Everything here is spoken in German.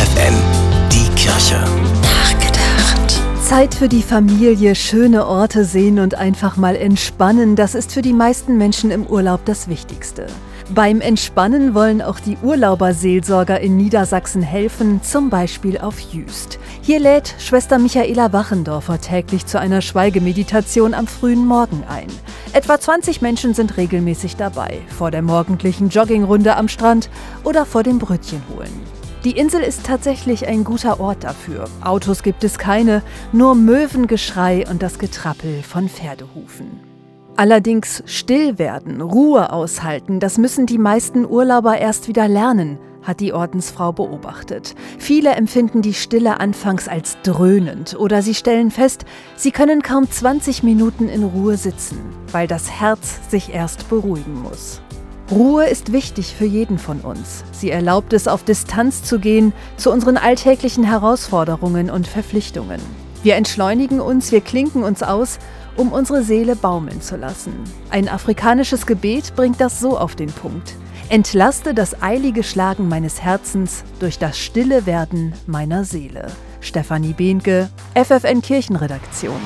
FFN, die Kirche. Nachgedacht. Zeit für die Familie, schöne Orte sehen und einfach mal entspannen, das ist für die meisten Menschen im Urlaub das Wichtigste. Beim Entspannen wollen auch die Urlauberseelsorger in Niedersachsen helfen, zum Beispiel auf Jüst. Hier lädt Schwester Michaela Wachendorfer täglich zu einer Schweigemeditation am frühen Morgen ein. Etwa 20 Menschen sind regelmäßig dabei, vor der morgendlichen Joggingrunde am Strand oder vor dem Brötchen holen. Die Insel ist tatsächlich ein guter Ort dafür. Autos gibt es keine, nur Möwengeschrei und das Getrappel von Pferdehufen. Allerdings still werden, Ruhe aushalten, das müssen die meisten Urlauber erst wieder lernen, hat die Ordensfrau beobachtet. Viele empfinden die Stille anfangs als dröhnend oder sie stellen fest, sie können kaum 20 Minuten in Ruhe sitzen, weil das Herz sich erst beruhigen muss. Ruhe ist wichtig für jeden von uns. Sie erlaubt es, auf Distanz zu gehen zu unseren alltäglichen Herausforderungen und Verpflichtungen. Wir entschleunigen uns, wir klinken uns aus um unsere Seele baumeln zu lassen. Ein afrikanisches Gebet bringt das so auf den Punkt. Entlaste das eilige Schlagen meines Herzens durch das stille Werden meiner Seele. Stefanie Behnke, FFN Kirchenredaktion.